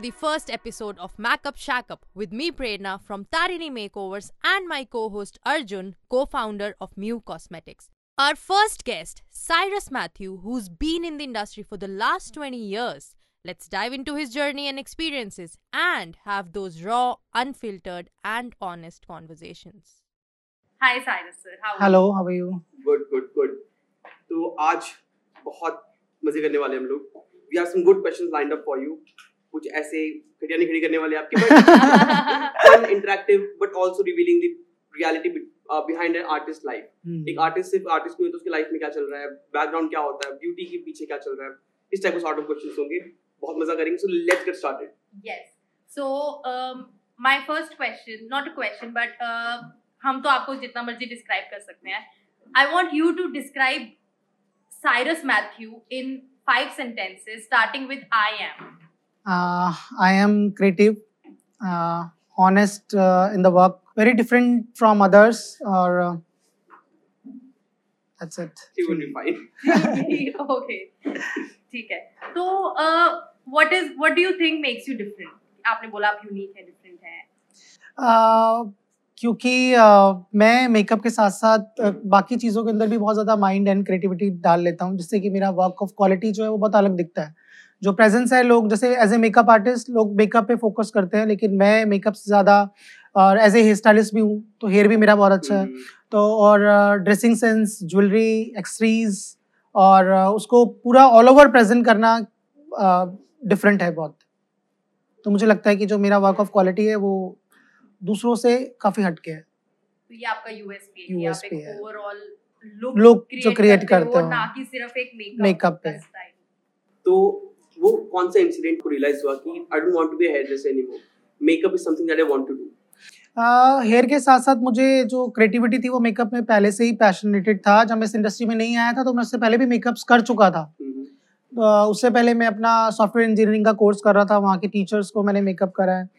Welcome to the first episode of Makeup Shack Up with me, Prerna, from Tarini Makeovers, and my co host Arjun, co founder of Mew Cosmetics. Our first guest, Cyrus Matthew, who's been in the industry for the last 20 years. Let's dive into his journey and experiences and have those raw, unfiltered, and honest conversations. Hi Cyrus sir, how are hello how are you good good good तो आज बहुत मजे करने वाले हम लोग we have some good questions lined up for you कुछ ऐसे नहीं खड़ी करने वाले आपके but interactive but also revealing the reality behind an artist life. एक आर्टिस्ट सिर्फ़ आर्टिस्ट नहीं होता उसकी लाइफ में क्या चल रहा है? बैकग्राउंड क्या होता है? ब्यूटी के पीछे क्या चल रहा है? इस टाइप के सॉर्ट ऑफ़ क्वेश्चंस होंगे। बहुत मज़ा करेंगे। So let's get started um, my first question, not a question, but uh, हम तो आपको जितना मर्ज़ी डिस्क्राइब कर सकते हैं। I want you to describe Cyrus Matthew in five sentences starting with I am Uh, I am creative, uh, honest uh, in the work, very different from others. Or uh, that's it. She will be fine okay ठीक है. तो what is what do you think makes you different आपने बोला आप unique है different है. Uh, क्योंकि uh, मैं मेकअप के साथ साथ uh, बाकी चीज़ों के अंदर भी बहुत ज़्यादा माइंड एंड क्रिएटिविटी डाल लेता हूँ जिससे कि मेरा वर्क ऑफ़ क्वालिटी जो है वो बहुत अलग दिखता है। जो प्रेजेंस है लोग जैसे एज ए मेकअप आर्टिस्ट लोग मेकअप पे फोकस करते हैं लेकिन मैं मेकअप से ज़्यादा और एज ए हेयर स्टाइलिस्ट भी हूँ तो हेयर भी मेरा बहुत अच्छा है तो और ड्रेसिंग सेंस ज्वेलरी एक्सरीज और उसको पूरा ऑल ओवर प्रेजेंट करना डिफरेंट है बहुत तो मुझे लगता है कि जो मेरा वर्क ऑफ़ क्वालिटी है वो दूसरों से काफ़ी हटके है तो ये आपका यूएसपी है कि आप USP एक है। ओवरऑल लुक जो create करते हो हो। ना कि सिर्फ़ एक मेकअप पे। तो वो कौन सा इंसिडेंट को रियलाइज़ हुआ कि I don't want to be hairdresser anymore makeup is something that I want to do hair के साथ साथ मुझे जो क्रिएटिविटी थी वो मेकअप में पहले से ही पैशनेटेड था। जब मैं इस इंडस्ट्री में नहीं आया था तो मैं उससे पहले भी मेकअप्स कर चुका था। अ, उससे पहले मैं अपना सॉफ्टवेयर इंजीनियरिंग का कोर्स कर रहा था वहाँ के टीचर्स को मैंने मेकअप करा है।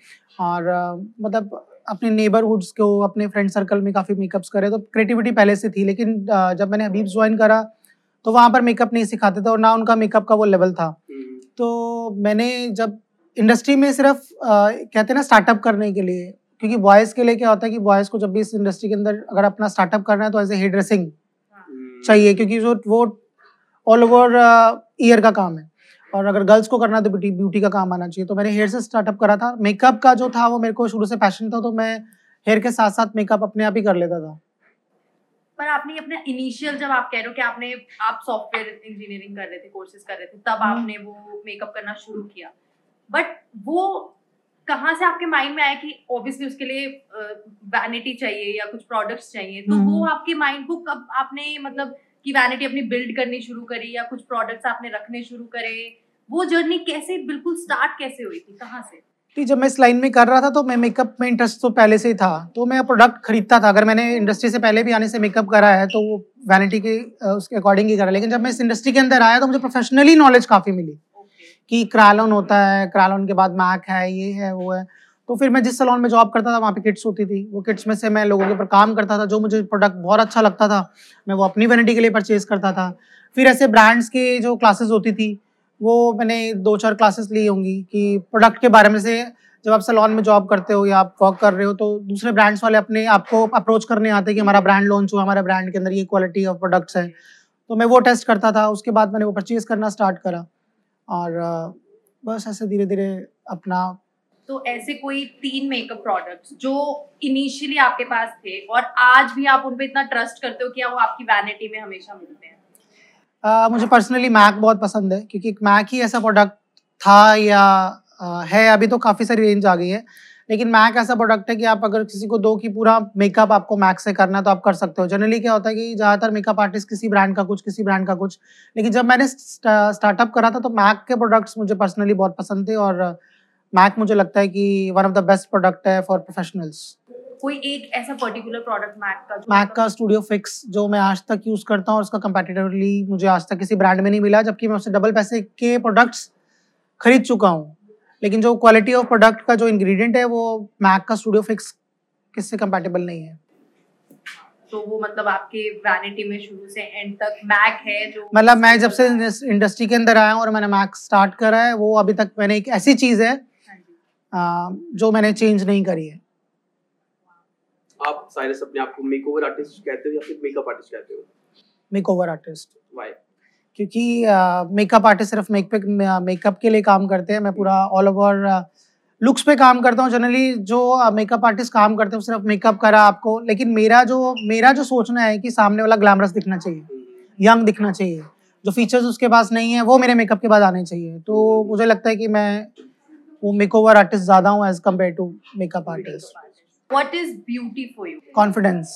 और अ, मतलब अपने नेबरहुड्स को अपने फ्रेंड सर्कल में काफ़ी मेकअप्स करे तो क्रिएटिविटी पहले से थी। लेकिन अ, जब मैंने हबीब ज्वाइन करा तो वहाँ पर मेकअप नहीं सिखाते थे और ना उनका मेकअप का वो लेवल था। तो मैंने जब इंडस्ट्री में सिर्फ़ अ, कहते हैं ना स्टार्टअप करने के लिए क्योंकि बॉयज़ के लिए क्या होता है कि बॉयज़ को जब भी इस इंडस्ट्री के अंदर अगर अपना स्टार्टअप करना है तो एज ए हेयर ड्रेसिंग चाहिए क्योंकि जो वो ऑल ओवर ईयर का काम है। और अगर गर्ल्स को करना है तो ब्यूटी ब्यूटी का काम आना चाहिए। तो मैंने हेयर से स्टार्टअप करा था। मेकअप का जो था वो मेरे को शुरू से पैशन था तो मैं हेयर के साथ साथ मेकअप अपने आप ही कर लेता था। पर आपने अपने इनिशियल जब आप कह रहे हो कि आपने आप सॉफ्टवेयर इंजीनियरिंग कर रहे थे कोर्सेज कर रहे थे तब हम्म। आपने वो मेकअप करना शुरू किया। बट वो कहाँ से आपके माइंड में आया कि ऑब्वियसली उसके लिए वैनिटी चाहिए या कुछ प्रोडक्ट्स चाहिए? तो वो हम्म। आपके माइंड को कब आपने मतलब कि वैनिटी अपनी बिल्ड करनी शुरू करी या कुछ प्रोडक्ट्स आपने रखने शुरू करे? वो जर्नी कैसे बिल्कुल स्टार्ट कैसे हुई थी? कहाँ से? कि जब मैं इस लाइन में कर रहा था तो मैं मेकअप में इंटरेस्ट तो पहले से ही था। तो मैं प्रोडक्ट खरीदता था। अगर मैंने इंडस्ट्री से पहले भी आने से मेकअप करा है तो वो वैनिटी के उसके अकॉर्डिंग ही करा लेकिन जब मैं इस इंडस्ट्री के अंदर आया तो मुझे प्रोफेशनली नॉलेज काफ़ी मिली कि क्रालोन होता है। क्रालोन के बाद मैक है ये है वो है। तो फिर मैं जिस सलोन में जॉब करता था वहाँ पे किट्स होती थी। वो किट्स में से मैं लोगों के ऊपर काम करता था। जो मुझे प्रोडक्ट बहुत अच्छा लगता था मैं वो अपनी वैनिटी के लिए परचेज करता था। फिर ऐसे ब्रांड्स की जो क्लासेस होती थी वो मैंने दो चार क्लासेस ली होंगी कि प्रोडक्ट के बारे में से जब आप सलोन में जॉब करते हो या आप वर्क कर रहे हो तो दूसरे ब्रांड्स वाले अपने आपको अप्रोच करने आते हैं कि हमारा ब्रांड लॉन्च हुआ, हमारे ब्रांड के अंदर ये क्वालिटी ऑफ़ प्रोडक्ट्स है। तो मैं वो टेस्ट करता था, उसके बाद मैंने वो परचेज करना स्टार्ट करा और बस ऐसे धीरे धीरे अपना तो ऐसे कोई तीन मेकअप प्रोडक्ट्स जो इनिशियली आपके पास थे और आज भी आप उन पे इतना ट्रस्ट करते हो कि वो आपकी वैनिटी में हमेशा मिलते हैं। मुझे पर्सनली मैक बहुत पसंद है, क्योंकि मैक ही ऐसा प्रोडक्ट था या है, अभी तो काफ़ी सारी रेंज आ गई है। लेकिन मैक ऐसा प्रोडक्ट है कि आप अगर किसी को दो कि पूरा मेकअप आपको मैक से करना है तो आप कर सकते हो। जनरली क्या होता है कि ज़्यादातर मेकअप आर्टिस्ट किसी ब्रांड का कुछ, किसी ब्रांड का कुछ। लेकिन जब मैंने स्टार्टअप करा था तो मैक के प्रोडक्ट्स मुझे पर्सनली बहुत पसंद थे और मैक मुझे लगता है कि one of the best product है फॉर प्रोफेशनल्स कोई एक ऐसा पर्टिकुलर प्रोडक्ट मैक का जो मैक का स्टूडियो फिक्स जो मैं आज तक यूज़ करता हूँ और उसका कंपेटिटिवली मुझे आज तक किसी ब्रांड में नहीं मिला जबकि मैं उससे डबल पैसे के प्रोडक्ट्स खरीद चुका हूँ। लेकिन जो क्वालिटी ऑफ़ प्रोडक्ट का जो इंग्रेडिएंट है वो मैक का स्टूडियो फिक्स किससे कंपैटिबल नहीं है। तो वो मतलब आपके वैनिटी में शुरू से एंड तक मैक है जो मतलब मैं जब से इंडस्ट्री के अंदर आया हूँ और मैंने मैक स्टार्ट करा है वो अभी तक मैंने एक ऐसी चीज़ है हाँ आ, जो मैंने चेंज नहीं करी है। आप साइरस अपने आप को मेकओवर आर्टिस्ट कहते हो या फिर मेकअप आर्टिस्ट कहते हो? मेक ओवर आर्टिस्ट व्हाई क्योंकि मेकअप आर्टिस्ट सिर्फ़ मेकअप मेकअप के लिए काम करते हैं। मैं पूरा ऑल ओवर लुक्स पे काम करता हूँ। जनरली जो मेकअप आर्टिस्ट काम करते हैं सिर्फ़ मेकअप करा आपको। लेकिन मेरा जो मेरा जो सोचना है कि सामने वाला ग्लैमरस दिखना चाहिए यंग दिखना चाहिए जो फीचर्स उसके पास नहीं है वो मेरे मेकअप के बाद आने चाहिए। तो मुझे लगता है कि मैं वो मेक ओवर आर्टिस्ट ज़्यादा हूँ as compare to makeup artist what is beauty for you confidence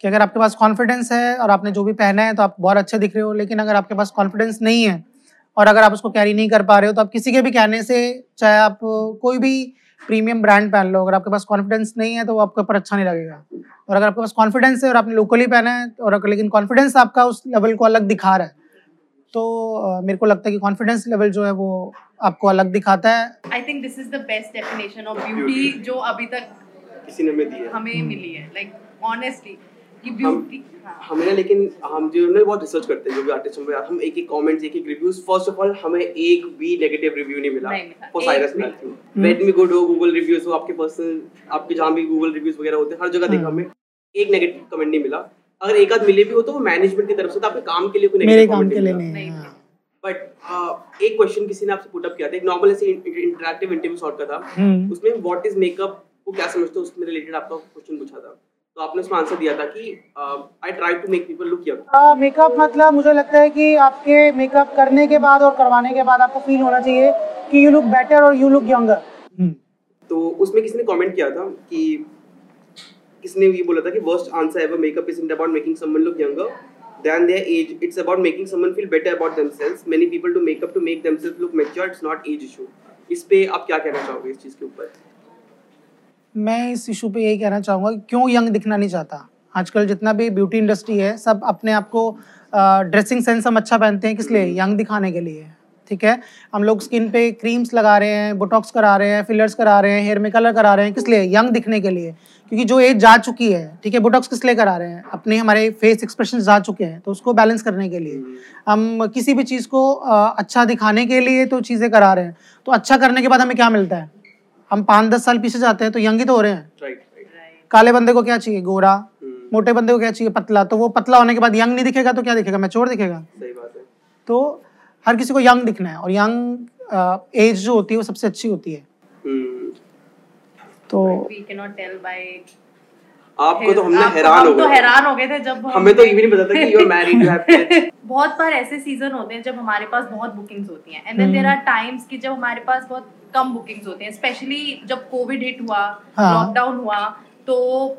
कि अगर आपके पास कॉन्फिडेंस है और आपने जो भी पहना है तो आप बहुत अच्छे दिख रहे हो लेकिन अगर आपके पास कॉन्फिडेंस नहीं है और अगर आप उसको कैरी नहीं कर पा रहे हो तो आप किसी के भी कहने से चाहे आप कोई भी प्रीमियम ब्रांड पहन लो अगर आपके पास कॉन्फिडेंस नहीं है तो वो आपके ऊपर अच्छा नहीं लगेगा। और अगर आपके पास कॉन्फिडेंस है और आपने लोकली पहना है और लेकिन कॉन्फिडेंस आपका उस लेवल को अलग दिखा रहा है तो मेरे को लगता है कि कॉन्फिडेंस लेवल जो है वो आपको अलग दिखाता है। I think this is the best definition of beauty जो अभी तक किसी ने हमें दी है। हमें हम्म। मिली है। लाइक ऑनेस्टली कि ब्यूटी हाँ। हमें लेकिन हम जो ना बहुत रिसर्च करते हैं जो भी आर्टिस्ट हम हम एक एक कमेंट्स एक एक रिव्यूज़ फ़र्स्ट ऑफ़ ऑल हमें एक भी नेगेटिव रिव्यू नहीं मिला। For Cyrus Matthew hmm. Wait me. Good हो गूगल रिव्यूज़ हो आपके पर्सनल आपके जहाँ भी गूगल रिव्यूज़ वगैरह होते हैं हर जगह देखा हम्म। हमें एक नेगेटिव कमेंट नहीं मिला। अगर एक आध मिले भी हो तो वो मैनेजमेंट की तरफ़ से तो आपके काम के लिए कोई मेरे काम के लिए नहीं नहीं है। बट एक क्वेश्चन किसी ने आपसे पुट अप किया था। एक नॉर्मल ऐसे इंटरेक्टिव इंटरव्यू सॉर्ट का था। हम्म। उसमें व्हाट इज़ मेकअप को क्या समझते हो उसमें रिलेटेड आपका क्वेश्चन पूछा था। तो आपने उसमें आंसर दिया था कि I try to make people look young makeup मतलब मुझे लगता है कि आपके मेकअप करने के बाद और करवाने के बाद आपको फील होना चाहिए कि यू लुक बेटर और यू लुक यंगर तो उसमें किसी ने कमेंट किया था कि किसने ये बोला था कि worst answer ever makeup is about making someone look younger than their age. It's about making someone feel better about themselves. Many people do makeup to make themselves look mature. It's not age issue. इस पे आप क्या कहना चाहोगे इस चीज़ के ऊपर? मैं इस इशू पे यही कहना चाहूँगा क्यों यंग दिखना नहीं चाहता? आजकल जितना भी ब्यूटी इंडस्ट्री है सब अपने आप को ड्रेसिंग सेंस हम अच्छा पहनते हैं किस लिए? यंग दिखाने के लिए। ठीक है? हम लोग स्किन पे क्रीम्स लगा रहे हैं बोटॉक्स करा रहे हैं फिलर्स करा रहे हैं हेयर में कलर करा रहे हैं किस लिए? यंग दिखने के लिए। क्योंकि जो एज जा चुकी है ठीक है बोटॉक्स किस लिए करा रहे हैं? अपने हमारे फेस एक्सप्रेशन जा चुके हैं तो उसको बैलेंस करने के लिए। हम किसी भी चीज़ को अच्छा दिखाने के लिए तो चीज़ें करा रहे हैं। तो अच्छा करने के बाद हमें क्या मिलता है? हम पाँच दस साल पीछे जाते हैं तो यंग ही तो हो रहे हैं। काले बंदे को क्या चाहिए? गोरा। हम्म, मोटे बंदे को क्या चाहिए? पतला। तो वो पतला होने के बाद यंग नहीं दिखेगा तो क्या दिखेगा? मैच्योर दिखेगा। सही बात है। तो हर किसी को यंग दिखना है और यंग एज जो होती है वो सबसे अच्छी होती है। हम्म, तो आपको तो हमने हैरान हो तो हैरान हो गए थे जब हम- हमें तो ये भी नहीं पता था कि you are married you have kids बहुत बार ऐसे सीज़न होते हैं जब हमारे पास बहुत बुकिंग्स होती हैं। And then. There are times कि जब हमारे पास बहुत कम बुकिंग्स होते हैं स्पेशली जब कोविड हिट हुआ हाँ। लॉकडाउन हुआ तो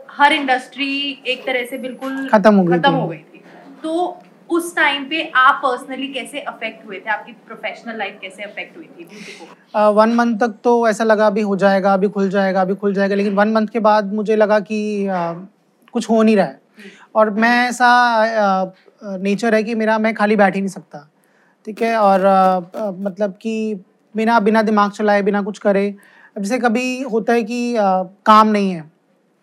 हर इंडस्ट्री एक तरह से बिल्कुल खत्म हो गई खत्म हो गई थी। तो उस टाइम पे आप पर्सनली कैसे अफेक्ट हुए थे? आपकी प्रोफेशनल लाइफ कैसे अफेक्ट हुई थी ब्यूटी को? वन मंथ तक तो ऐसा लगा अभी हो जाएगा अभी खुल जाएगा अभी खुल जाएगा लेकिन वन मंथ के बाद मुझे लगा कि कुछ हो नहीं रहा है। और मैं ऐसा नेचर है कि मेरा मैं खाली बैठ ही नहीं सकता ठीक है? और मतलब कि बिना बिना दिमाग चलाए बिना कुछ करे। जैसे कभी होता है कि काम नहीं है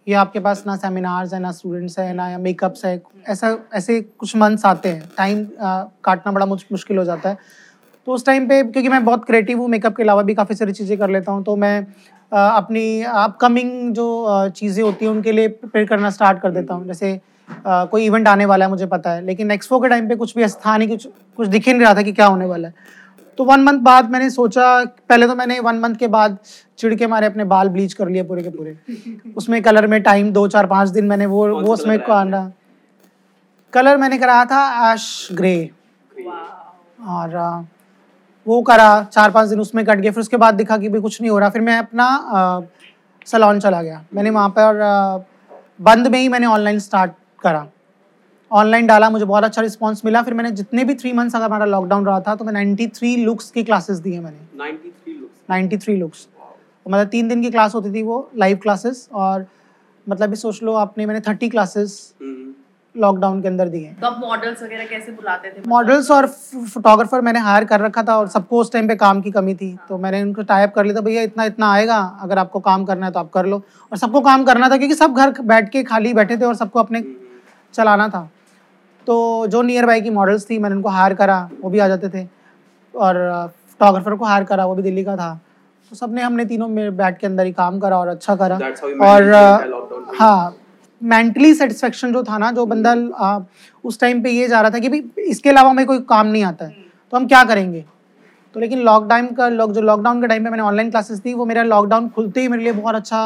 या आपके पास ना सेमिनार्स है ना स्टूडेंट्स है ना मेकअप्स है ऐसा ऐसे कुछ मंथ्स आते हैं। टाइम काटना बड़ा मुश- मुश्किल हो जाता है। तो उस टाइम पे क्योंकि मैं बहुत क्रिएटिव हूँ मेकअप के अलावा भी काफ़ी सारी चीज़ें कर लेता हूँ तो मैं अ, अपनी अपकमिंग जो चीज़ें होती हैं उनके लिए प्रिपेयर करना स्टार्ट कर देता हूँ। जैसे अ, कोई इवेंट आने वाला है मुझे पता है लेकिन एक्सपो के टाइम पे कुछ भी ऐसा था नहीं कुछ कुछ दिख ही नहीं रहा था कि क्या होने वाला है। तो वन मंथ बाद मैंने सोचा पहले तो मैंने वन मंथ के बाद चिड़ के मारे अपने बाल ब्लीच कर लिए पूरे के पूरे। उसमें कलर में टाइम दो चार पाँच दिन मैंने वो वो उसमें कराया कलर मैंने कराया था ऐश ग्रे और वो करा चार पाँच दिन उसमें कट गया। फिर उसके बाद दिखा कि भाई कुछ नहीं हो रहा। फिर मैं अपना सलोन चला गया। मैंने वहाँ पर बंद में ही मैंने ऑनलाइन स्टार्ट करा। ऑनलाइन डाला मुझे बहुत अच्छा रिस्पांस मिला। फिर मैंने जितने भी थ्री मंथ्स अगर हमारा लॉकडाउन रहा था तो मैं 93 लुक्स की क्लासेस दी है मैंने 93 लुक्स 93 लुक्स मतलब तीन दिन की क्लास होती थी वो लाइव क्लासेस और मतलब भी सोच लो आपने मैंने थर्टी क्लासेस हम्म। लॉकडाउन के अंदर दिए। तो मॉडल्स वगैरह कैसे बुलाते थे? मॉडल्स और फोटोग्राफर मैंने हायर कर रखा था और सबको उस टाइम पे काम की कमी थी। तो मैंने उनको टाइप कर लिया था भैया इतना इतना आएगा अगर आपको काम करना है तो आप कर लो। और सबको काम करना था क्योंकि सब घर बैठ के खाली बैठे थे और सबको अपने चलाना था। तो जो नियर बाई की मॉडल्स थी मैंने उनको हायर करा वो भी आ जाते थे। और फोटोग्राफर को हायर करा वो भी दिल्ली का था। तो सबने हमने तीनों में बैठ के अंदर ही काम करा और अच्छा करा। और. हाँ मेंटली सेटिस्फेक्शन जो था ना जो बंदा आ, उस टाइम पे ये जा रहा था कि भाई इसके अलावा हमें कोई काम नहीं आता है। तो हम क्या करेंगे? तो लेकिन लॉकडाउन का लॉक जो लॉकडाउन के टाइम पे मैंने ऑनलाइन क्लासेस दी वो मेरा लॉकडाउन खुलते ही मेरे लिए बहुत अच्छा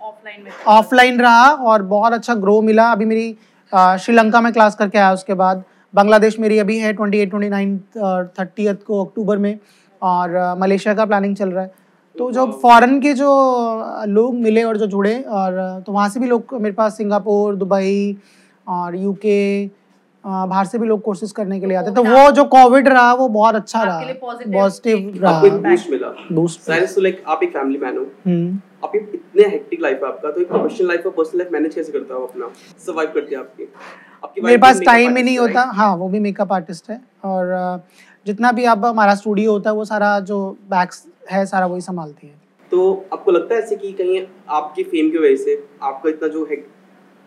ऑफलाइन ऑफलाइन रहा और बहुत अच्छा ग्रो मिला। अभी मेरी श्रीलंका में क्लास करके आया उसके बाद। बांग्लादेश मेरी अभी है twenty eight twenty nine thirty को अक्टूबर में और मलेशिया का प्लानिंग चल रहा है। तो जो फॉरेन के जो लोग मिले और जो जुड़े और तो वहाँ से भी लोग मेरे पास सिंगापुर दुबई और यूके बाहर से भी लोग कोर्सेज करने के लिए आते तो वो जो कोविड रहा वो बहुत अच्छा रहा। पॉजिटिव रहा। बूस्ट मिला। बूस्ट साइरस तो लाइक आप एक फैमिली मैन हो। हम्म। आप इतने हेक्टिक लाइफ है आपका तो एक प्रोफेशनल लाइफ और पर्सनल लाइफ मैनेज कैसे करता हो अपना? सर्वाइव करते हैं आपकी। आपकी मेरे पास टाइम ही नहीं होता। हाँ वो भी मेकअप आर्टिस्ट है और जितना भी अब हमारा स्टूडियो होता है वो सारा जो बैक्स है सारा वही संभालती है। तो आपको लगता है ऐसे कि कहीं आपकी फेम की वजह से आपका इतना जो है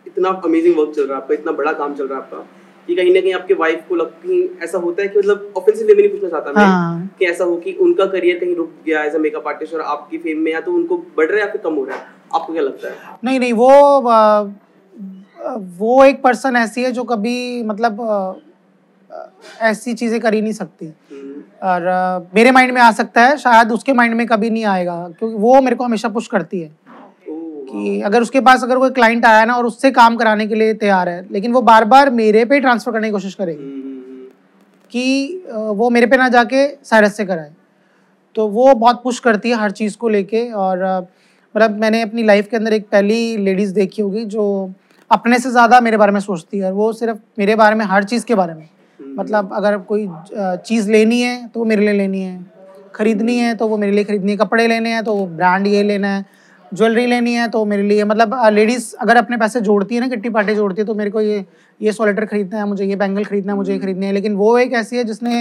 इतना अमेजिंग वर्क चल रहा है आपका इतना बड़ा काम चल रहा है आपका? कि कहीं ना कहीं आपके वाइफ को लगती ऐसा होता है कि मतलब ऑफेंसिव वे में नहीं पूछना चाहता मैं हाँ। कि ऐसा हो कि उनका करियर कहीं रुक गया एज अ मेकअप आर्टिस्ट और आपकी फेम में या तो उनको बढ़ रहा है या फिर कम हो रहा है? आपको क्या लगता है? नहीं नहीं वो वो एक पर्सन ऐसी है जो कभी मतलब ऐसी चीज़ें कर ही नहीं सकती। हम्म, और मेरे माइंड में आ सकता है शायद उसके माइंड में कभी नहीं आएगा क्योंकि वो मेरे को हमेशा पुश करती है। कि अगर उसके पास अगर कोई क्लाइंट आया ना और उससे काम कराने के लिए तैयार है लेकिन वो बार बार मेरे पे ट्रांसफ़र करने की कोशिश करेगी हम्म, हम्म, कि वो मेरे पे ना जाके साइरस से कराए। तो वो बहुत पुश करती है हर चीज़ को लेके और मतलब मैंने अपनी लाइफ के अंदर एक पहली लेडीज़ देखी होगी जो अपने से ज़्यादा मेरे बारे में सोचती है और वो सिर्फ़ मेरे बारे में हर चीज़ के बारे में। हम्म, मतलब अगर कोई चीज़ लेनी है तो वो मेरे लिए लेनी है। खरीदनी है तो वो मेरे लिए खरीदनी है। कपड़े लेने हैं तो ब्रांड ये लेना है। ज्वेलरी लेनी है तो मेरे लिए मतलब लेडीज़ अगर अपने पैसे जोड़ती है ना किट्टी पार्टी जोड़ती है तो मेरे को ये ये सोलेटर खरीदना है मुझे ये बैंगल खरीदना है मुझे ये खरीदनी है लेकिन वो एक ऐसी है जिसने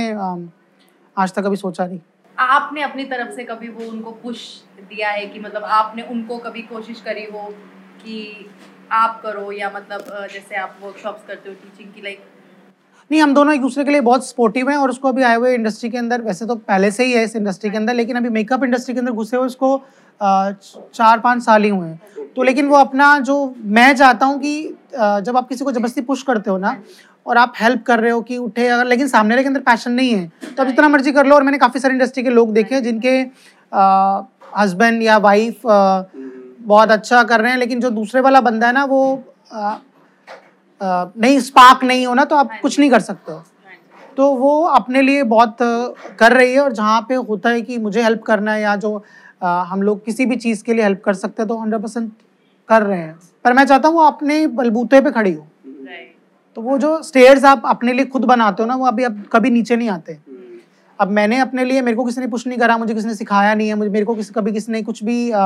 आज तक कभी सोचा नहीं। आपने अपनी तरफ़ से कभी वो उनको पुश दिया है कि मतलब आपने उनको कभी कोशिश करी हो कि आप करो या मतलब जैसे आप वर्कशॉप्स करते हो टीचिंग की लाइक नहीं, हम दोनों एक दूसरे के लिए बहुत सपोर्टिव हैं और उसको अभी आए हुए इंडस्ट्री के अंदर, वैसे तो पहले से ही है इस इंडस्ट्री के अंदर, लेकिन अभी मेकअप इंडस्ट्री के अंदर घुसे हुए उसको चार पाँच साल ही हुए हैं। तो लेकिन वो अपना जो मैं चाहता हूँ कि जब आप किसी को ज़बरदस्ती पुश करते हो ना, और आप हेल्प कर रहे हो कि उठे, अगर लेकिन सामने वाले के अंदर पैशन नहीं है तो आप जितना मर्ज़ी कर लो। और मैंने काफ़ी सारे इंडस्ट्री के लोग देखे हैं जिनके हस्बैंड या वाइफ बहुत अच्छा कर रहे हैं, लेकिन जो दूसरे वाला बंदा है ना, वो नहीं स्पार्क नहीं हो ना तो आप कुछ नहीं कर सकते हो। तो वो अपने लिए बहुत कर रही है और जहाँ पे होता है कि मुझे हेल्प करना है या जो हम लोग किसी भी चीज़ के लिए हेल्प कर सकते हैं तो हंड्रेड परसेंट कर रहे हैं। पर मैं चाहता हूँ वो अपने बलबूते पे खड़ी हो। तो वो जो स्टेयर्स आप अपने लिए खुद बनाते हो ना वो अभी अब कभी नीचे नहीं आते। हम्म, अब मैंने अपने लिए मेरे को किसी ने पुश नहीं करा मुझे किसी ने सिखाया नहीं है मुझे मेरे को किसी कभी किसी ने कुछ भी अ,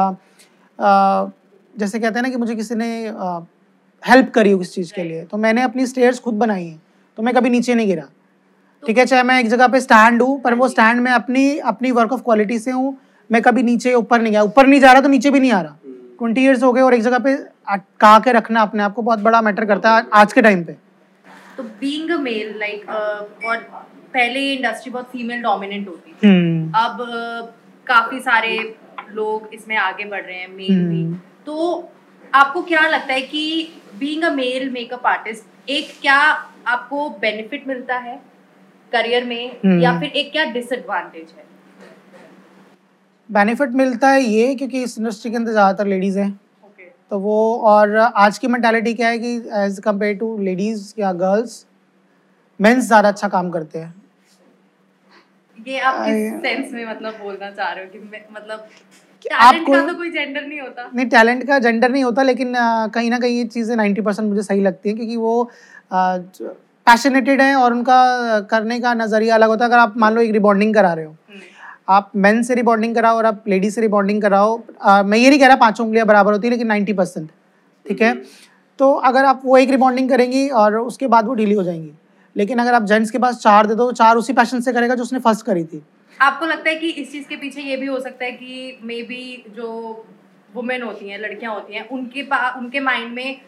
अ, जैसे कहते हैं ना कि मुझे किसी ने हेल्प करी हो किसी चीज़ के लिए। तो मैंने अपनी स्टेयर्स खुद बनाई हैं। तो मैं कभी नीचे नहीं गिरा। ठीक है चाहे मैं एक जगह पे स्टैंड हूँ पर वो स्टैंड में अपनी अपनी वर्क ऑफ़ क्वालिटी से हूँ। मैं कभी नीचे ऊपर नहीं गया। ऊपर नहीं जा रहा तो नीचे भी नहीं आ रहा। हम्म, ट्वेंटी ईयर्स हो गए और एक जगह पे अटका के रखना अपने आप को बहुत बड़ा मैटर करता है आज के टाइम पे। तो बीइंग अ मेल लाइक और पहले ये इंडस्ट्री बहुत फीमेल डोमिनेंट होती थी। हम्म। अब अ, काफ़ी सारे लोग इसमें आगे बढ़ रहे हैं मेल hmm. भी हम्म। तो आपको क्या लगता है कि being a male makeup artist एक क्या आपको बेनिफिट मिलता है करियर में? हम्म। या फिर एक क्या डिसएडवांटेज है? बेनिफिट मिलता है ये क्योंकि इस इंडस्ट्री के अंदर ज़्यादातर लेडीज़ हैं। तो वो और आज की मैंटालिटी क्या है कि एज कंपेयर टू लेडीज़ या गर्ल्स मेंस ज़्यादा अच्छा काम करते हैं। ये आप किस सेंस में मतलब बोलना चाह रहे हो कि मतलब आपको- का तो कोई जेंडर नहीं होता। नहीं टैलेंट का जेंडर नहीं होता लेकिन कहीं ना कहीं ये चीज़ें नाइन्टी परसेंट मुझे सही लगती हैं क्योंकि वो पैशनेटेड हैं और उनका करने का नज़रिया अलग होता है। अगर आप मान लो एक रिबॉन्डिंग करा रहे हो हम्म, आप मेन से रिबॉन्डिंग कराओ और आप लेडी से रिबॉन्डिंग कराओ मैं ये नहीं कह रहा पाँचों उंगलियाँ बराबर होती है लेकिन नाइन्टी परसेंट ठीक है? तो अगर आप वो एक रिबॉन्डिंग करेंगी और उसके बाद वो ढीली हो जाएँगी। लेकिन अगर आप जेंट्स के पास चार दे दो तो चार उसी पैशन से करेगा जो उसने फ़र्स्ट करी थी। आपको लगता है कि इस चीज़ के पीछे ये भी हो सकता है कि मे बी जो वुमेन होती हैं लड़कियाँ होती हैं उनके पा उनके माइंड में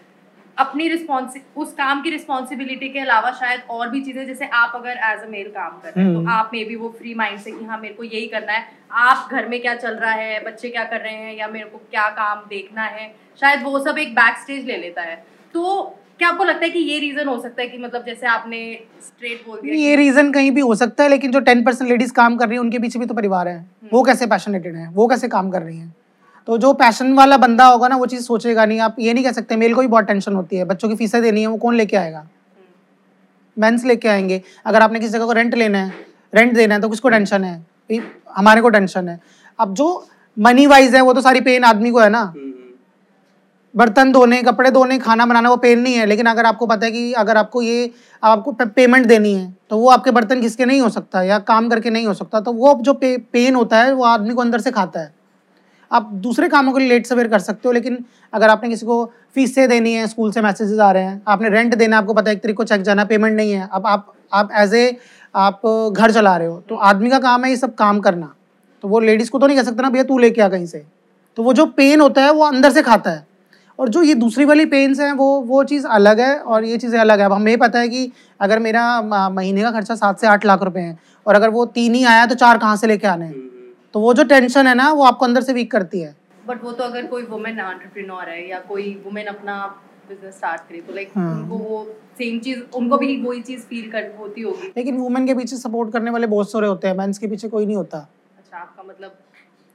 अपनी रिस्पॉन्सि उस काम की रिस्पॉन्सिबिलिटी के अलावा शायद और भी चीज़ें जैसे आप अगर एज अ मेल काम कर रहे हैं तो हम्म। आप मे बी वो फ्री माइंड से कि हाँ मेरे को यही करना है आप घर में क्या चल रहा है बच्चे क्या कर रहे हैं या मेरे को क्या काम देखना है शायद वो सब एक बैक स्टेज ले लेता है तो क्या आपको लगता है कि ये रीजन हो सकता है कि मतलब जैसे आपने स्ट्रेट बोल दिया ये रीजन कहीं भी हो सकता है लेकिन जो टेन परसेंट लेडीज़ काम कर रही है उनके पीछे भी तो परिवार है। वो कैसे पैशनेटेड है? वो कैसे काम कर रही हैं? तो जो पैशन वाला बंदा होगा ना वो चीज़ सोचेगा नहीं। आप ये नहीं कह सकते मेल को भी बहुत टेंशन होती है। बच्चों की फीसें देनी है वो कौन लेके आएगा? मेंस लेके आएँगे। अगर आपने किसी जगह को रेंट लेना है रेंट देना है तो किसको टेंशन है? हमारे को टेंशन है। अब जो मनी वाइज है वो तो सारी पेन आदमी को है ना। हम्म, बर्तन धोने कपड़े धोने खाना बनाना वो पेन नहीं है। लेकिन अगर आपको पता है कि अगर आपको ये आपको पेमेंट देनी है तो वो आपके बर्तन घिस के नहीं हो सकता या काम करके नहीं हो सकता तो वो जो पे, पेन होता है वो आदमी को अंदर से खाता है। आप दूसरे कामों के लिए लेट सवेर कर सकते हो लेकिन अगर आपने किसी को फीसें देनी है स्कूल से मैसेजेस आ रहे हैं आपने रेंट देना आपको पता है एक तरीके को चेक जाना पेमेंट नहीं है अब आप आप एज ए आप घर चला रहे हो तो आदमी का काम है ये सब काम करना। तो वो लेडीज़ को तो नहीं कह सकते ना भैया तू लेके आ कहीं से। तो वो जो पेन होता है वो अंदर से खाता है। और जो ये दूसरी वाली पेन्स हैं वो वो चीज़ अलग है और ये चीज़ें अलग है। अब हमें पता है कि अगर मेरा महीने का खर्चा सात से आठ लाख रुपए है और अगर वो तीन ही आया तो चार कहाँ से लेके आने हैं? हम्म, तो वो जो टेंशन है ना वो आपको अंदर से वीक करती है। बट वो तो अगर कोई वुमेन एंटरप्रेन्योर है या कोई वुमेन अपना बिज़नेस स्टार्ट करे तो लाइक हाँ। उनको वो सेम चीज़ उनको भी वही चीज़ फील कर होती होगी। लेकिन वुमेन के पीछे सपोर्ट करने वाले बहुत सारे होते हैं मेंस के पीछे कोई नहीं होता। अच्छा आपका मतलब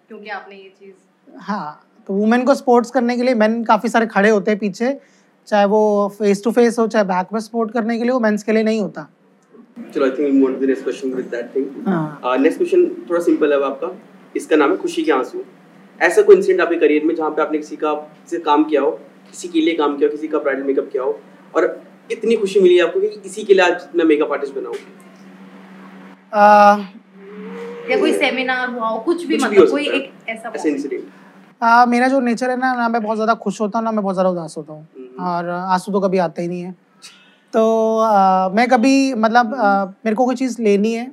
क्योंकि आपने ये चीज़ हाँ तो वुमेन को स्पोर्ट्स करने के लिए मेन काफ़ी सारे खड़े होते हैं पीछे चाहे वो फेस टू फेस हो चाहे बैक में सपोर्ट करने के लिए वो मेंस के लिए नहीं होता। चलो I think we move to the next question with that thing हाँ। नेक्स्ट क्वेश्चन थोड़ा सिंपल है आपका। इसका नाम है खुशी के आँसू। ऐसा कोई इंसिडेंट आपके करियर में जहाँ पे आपने किसी का से काम किया हो किसी के लिए काम किया हो किसी का ब्राइडल मेकअप किया हो और इतनी खुशी मिली आपको कि इसी के लिए आज मैं मेकअप आर्टिस्ट बना हूँ। आ, या कोई सेमिनार हुआ हो कुछ भी मतलब कोई एक ऐसा ऐसे। इंसिडेंट आ, मेरा जो नेचर है ना ना मैं बहुत ज़्यादा खुश होता हूँ ना मैं बहुत ज़्यादा उदास होता हूँ। हम्म। और आँसू तो कभी आते ही नहीं है। तो आ, मैं कभी मतलब आ, मेरे को कोई चीज़ लेनी है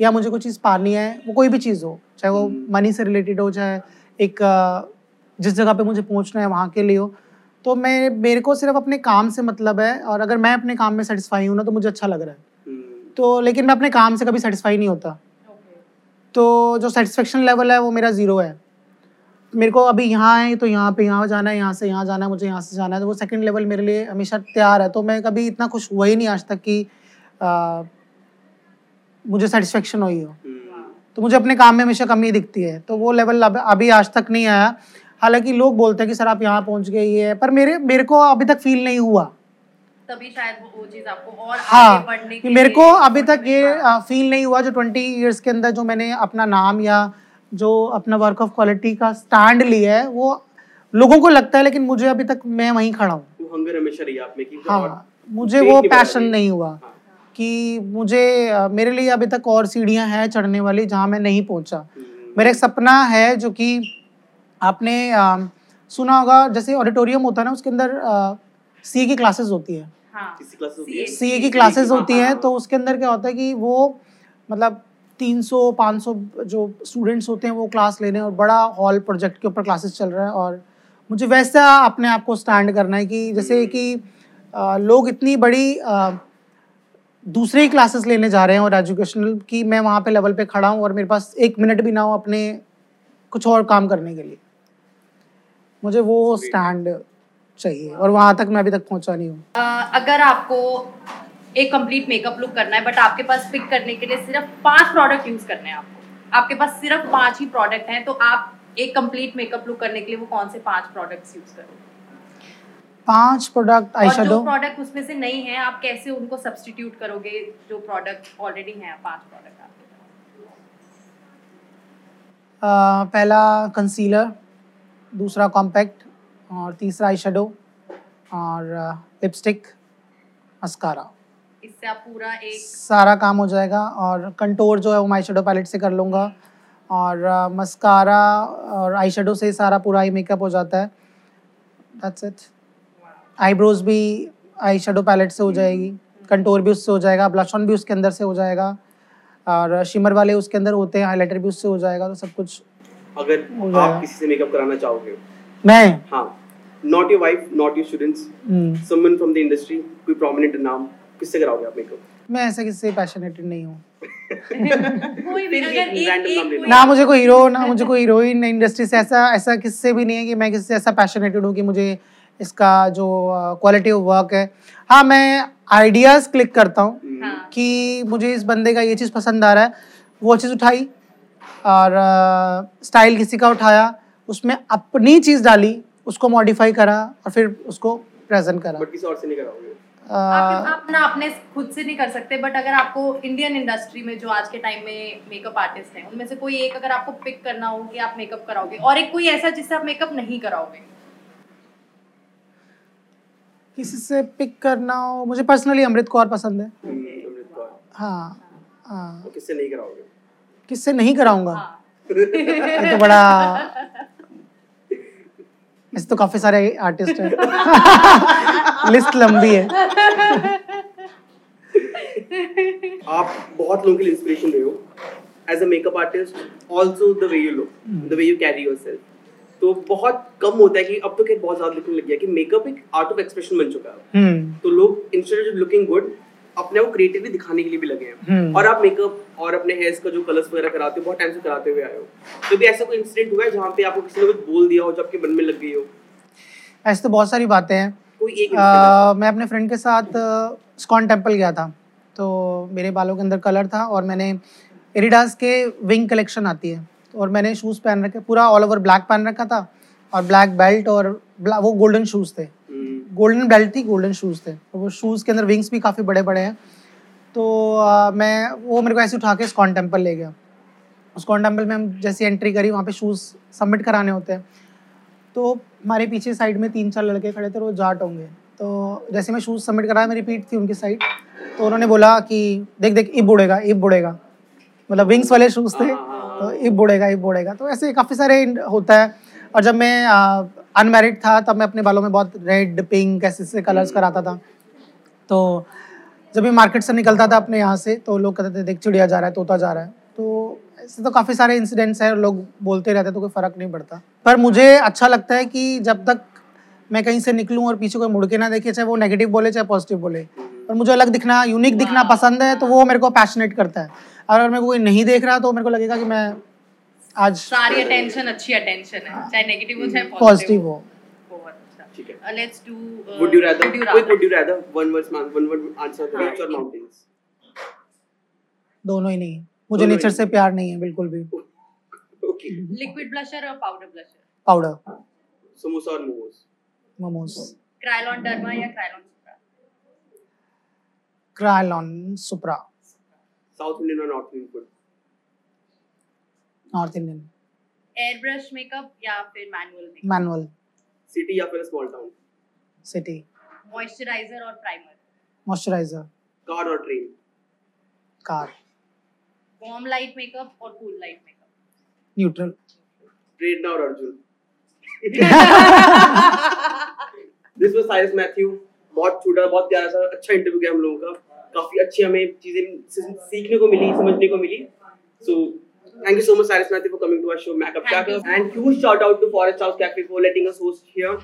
या मुझे कोई चीज़ पानी है वो कोई भी चीज़ हो चाहे वो हम्म। मनी से रिलेटेड हो चाहे एक आ, जिस जगह पे मुझे पहुँचना है वहाँ के लिए हो। तो मैं मेरे को सिर्फ़ अपने काम से मतलब है और अगर मैं अपने काम में सेटिस्फाई हूँ ना तो मुझे अच्छा लग रहा है। हम्म, तो लेकिन मैं अपने काम से कभी सेटिस्फाई नहीं होता। तो जो सेटिस्फेक्शन लेवल है वो मेरा ज़ीरो है। मेरे को अभी यहाँ है तो यहाँ पे यहाँ जाना है यहाँ से यहाँ जाना है मुझे यहाँ से जाना है। तो वो सेकंड लेवल मेरे लिए हमेशा तैयार है। तो मैं कभी इतना खुश हुआ ही नहीं आज तक कि आ, मुझे सेटिस्फेक्शन हुई हो। तो मुझे अपने काम में हमेशा कमी दिखती है। तो वो लेवल अभी आज तक नहीं आया। हालाँकि लोग बोलते हैं कि सर आप यहाँ पहुँच गए ये है पर मेरे मेरे को अभी तक फील नहीं हुआ। तभी शायद वो, चीज़ आपको और हाँ आगे बढ़ने के मेरे को अभी तक ये फील नहीं हुआ जो ट्वेंटी इयर्स के अंदर जो मैंने अपना नाम या जो अपना वर्क ऑफ़ क्वालिटी का स्टैंड लिया है वो लोगों को लगता है लेकिन मुझे अभी तक मैं वहीं खड़ा हूँ। है आप में कि और- हाँ मुझे वो पैशन नहीं। हुआ हाँ, कि मुझे मेरे लिए अभी तक और सीढ़ियाँ हैं चढ़ने वाली जहाँ मैं नहीं पहुँचा। हम्म, मेरा एक सपना है जो कि आपने अ, सुना होगा जैसे ऑडिटोरियम होता है ना उसके अंदर सी की क्लासेस होती है। हाँ। किसी क्लास होती है? सी की क्लासेस होती है हाँ। तो उसके अंदर क्या होता है कि वो मतलब 300 500 जो स्टूडेंट्स होते हैं वो क्लास ले रहे हैं और बड़ा हॉल प्रोजेक्ट के ऊपर क्लासेस चल रहा है और मुझे वैसा अपने आप को स्टैंड करना है कि जैसे कि अ, लोग इतनी बड़ी अ, दूसरे ही क्लासेस लेने जा रहे हैं और एजुकेशनल कि मैं वहाँ पे लेवल पे खड़ा हूँ और मेरे पास एक मिनट भी ना हो अपने कुछ और काम करने के लिए। मुझे वो स्टैंड चाहिए और वहाँ तक मैं अभी तक पहुँचा नहीं हूँ। अगर आपको एक कंप्लीट मेकअप लुक करना है बट आपके पास पिक करने के लिए सिर्फ़ पाँच प्रोडक्ट यूज़ करने हैं आपको। आपके पास सिर्फ़ पाँच ही प्रोडक्ट हैं तो आप एक कंप्लीट मेकअप लुक करने के लिए वो कौन से पाँच प्रोडक्ट्स यूज़ करोगे? पाँच प्रोडक्ट आई शेडो प्रोडक्ट उसमें से नहीं है आप कैसे उनको सब्सटीट्यूट करोगे जो प्रोडक्ट ऑलरेडी हैं पाँच प्रोडक्ट आपके पास? पहला कंसीलर दूसरा कॉम्पैक्ट और तीसरा आई शेडो और लिपस्टिक मस्कारा इससे आप पूरा एक सारा काम हो जाएगा और कंटोर जो है वो आई पैलेट से कर लूँगा। और मस्कारा और आई शेडो से ही सारा पूरा आई मेकअप हो जाता है। दैट्स इट आईब्रोज भी आई शेडो पैलेट से हो जाएगी। कंटोर भी उससे हो जाएगा ब्लश ऑन भी उसके अंदर से हो जाएगा। और शिमर वाले उसके अंदर होते हैं हाइलाइटर भी उससे हो जाएगा तो सब कुछ अगर आप किसी से मेकअप कराना चाहोगे? मैं? हाँ। Not your wife not your students hmm, someone from the industry कोई प्रोमिनेंट नाम। किससे कराओगे आप मेकअप मैं ऐसा किससे पैशनेटेड नहीं हूँ। कोई भी अगर एक एक ले कोई- लो। ना मुझे कोई हीरो ना मुझे कोई हीरोइन इंडस्ट्री से ऐसा ऐसा किससे भी नहीं है कि मैं किससे ऐसा पैशनेटेड हूँ कि मुझे इसका जो क्वालिटी ऑफ़ वर्क है। हाँ मैं आइडियाज़ क्लिक करता हूँ हम्म, हाँ। कि मुझे इस बंदे का ये चीज़ पसंद आ रहा है वो चीज़ उठाई और स्टाइल किसी का उठाया उसमें अपनी चीज़ डाली उसको मॉडिफाई करा और फिर उसको प्रेजेंट करा। बट किसी और से नहीं कराओगे? आप अ, आप ना अपने खुद से नहीं कर सकते बट अगर आपको इंडियन इंडस्ट्री में जो आज के टाइम में मेकअप आर्टिस्ट हैं उनमें से कोई एक अगर आपको पिक करना हो कि आप मेकअप कराओगे और एक कोई ऐसा जिससे आप मेकअप नहीं कराओगे। किसी से पिक करना हो मुझे पर्सनली अमृत कौर पसंद है। हम्म, अमृत कौर। हाँ हाँ। किससे नहीं कराओगे? किससे नहीं कराऊँगा? हाँ। ये तो बड़ा ऐसे तो काफ़ी सारे आर्टिस्ट हैं। लिस्ट लंबी है। आप बहुत लोगों के लिए इंस्पिरेशन रहे हो। As a makeup artist also the way you look the way you carry yourself तो बहुत कम होता है कि अब तो खैर बहुत ज़्यादा लिखने लग गया कि मेकअप एक आर्ट ऑफ़ एक्सप्रेशन बन चुका है। हम्म तो लोग इंस्टेड ऑफ़ लुकिंग गुड अपने को क्रिएटिवली दिखाने के लिए भी लगे हैं। हम्म। और आप मेकअप और अपने हेयर्स का जो कलर्स वगैरह कराते हो बहुत टाइम से कराते हुए आए हो। तो भी ऐसा कोई इंसिडेंट हुआ है जहाँ पे आपको किसी ने कुछ बोल दिया हो जो आपके मन में लग गई हो? ऐसे तो बहुत सारी बातें हैं। कोई एक incident मैं अपने फ्रेंड के साथ स्कॉन टेंपल गया था। तो मेरे बालों के अंदर कलर था और मैंने एडिडास के विंग कलेक्शन आती है। और मैंने शूज़ पहन रखे पूरा ऑल ओवर ब्लैक पहन रखा था और ब्लैक बेल्ट और bla- वो गोल्डन शूज़ थे। हम्म, गोल्डन बेल्ट थी गोल्डन शूज़ थे। और वो शूज़ के अंदर विंग्स भी काफ़ी बड़े बड़े हैं। तो अ, मैं वो मेरे को ऐसे उठा के स्कॉन टेंपल ले गया। स्कॉन टेंपल में हम जैसे एंट्री करी वहाँ पे शूज़ सबमिट कराने होते हैं। तो हमारे पीछे साइड में तीन चार लड़के खड़े थे वो जाट होंगे। तो जैसे मैं शूज़ सबमिट कराया मेरी पीठ थी उनकी साइड तो उन्होंने बोला कि देख देख इब बुड़ेगा इब बुड़ेगा मतलब विंग्स वाले शूज़ थे तो इब बुड़ेगा इब बुड़ेगा तो ऐसे काफ़ी सारे होता है। और जब मैं अनमेरिड था तब मैं अपने बालों में बहुत रेड पिंक ऐसे ऐसे कलर्स कराता था। तो जब मैं मार्केट से निकलता था अपने यहाँ से तो लोग कहते थे देख चिड़िया जा रहा है तोता जा रहा है। तो ऐसे तो काफ़ी सारे इंसिडेंट्स हैं लोग बोलते रहते तो कोई फ़र्क नहीं पड़ता। पर मुझे अच्छा लगता है कि जब तक मैं कहीं से निकलूं और पीछे कोई मुड़ के ना देखे चाहे वो नेगेटिव बोले चाहे पॉजिटिव बोले पर मुझे अलग दिखना यूनिक दिखना पसंद है तो वो मेरे को पैशनेट करता है। और अगर मेरे को कोई नहीं देख रहा तो मेरे को लगेगा कि मैं आज सारी अटेंशन अच्छी अटेंशन है चाहे नेगेटिव हो चाहे पॉजिटिव हो। अच्छा। ठीक है। Uh, let's do uh, would you rather? would you quick rather. would you rather? One word man one word answer हाँ, beach or ठीक। mountains? दोनों ही नहीं। मुझे नेचर ही से प्यार नहीं है बिल्कुल भी liquid blusher or powder blusher powder samosa or momos momos Krylon Derma या Krylon Supra Krylon Supra south indian or north indian food north Indian airbrush makeup या फिर manual makeup मैनुअल city या फिर small town सिटी moisturizer और primer moisturiser car or train car warm light makeup और cool light makeup neutral trade now Arjun this was Cyrus Matthew बहुत छोटा बहुत प्यारा सा अच्छा इंटरव्यू गया हम लोगों का। काफ़ी अच्छी हमें चीज़ें सीखने को मिली समझने को मिली। So thank you so much Cyrus Matthew for coming to our show makeup chat and huge shout out to Forest House cafe for letting us host here